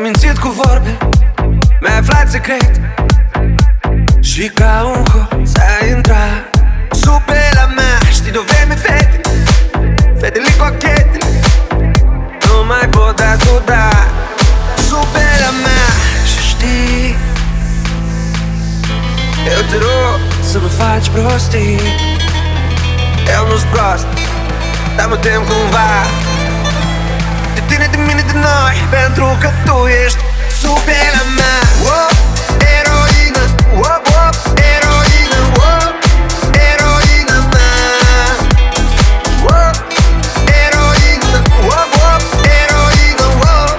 M-ai mințit cu vorbe. Mi-ai aflat secret. Și ca un hoț ai intrat Sub pe la mea. Știi de vreme fete? Fetele cochete Nu mai pot da tu da Sub pe la mea. Și știi Eu te rog să nu faci prostii. Eu nu-s prost Dar mă tem cumva Tine, de mine, de noi Pentru că tu ești sub pe la mea oh, Eroină, oh, oh, eroină, oh, eroină mea oh, Eroină, oh, oh, eroină, oh,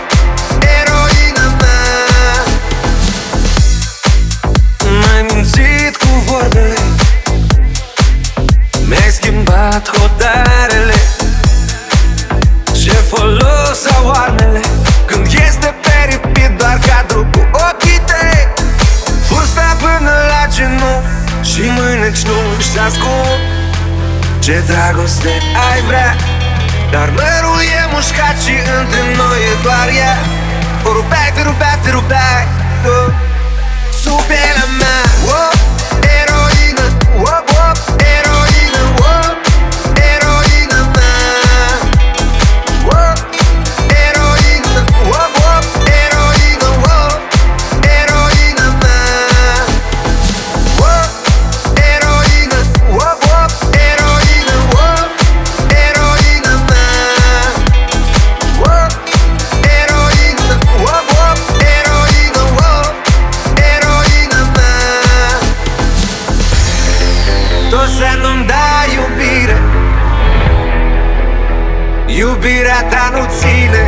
eroină mea M-ai mințit cu vorbele Mi-ai schimbat hotarele nu își ascund Ce dragoste ai vrea? Dar mărul e mușcat și între noi e doar ea. O rupeai, te rupeai, te rupeai tu Tu să nu-mi dai iubire. Iubirea ta nu ține.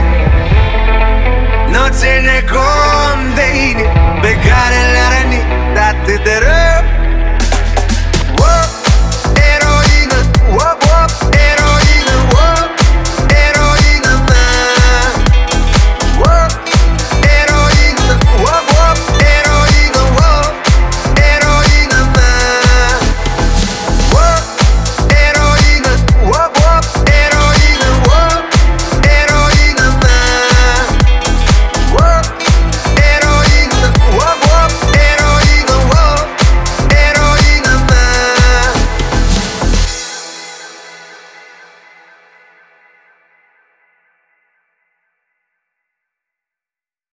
Nu ține cont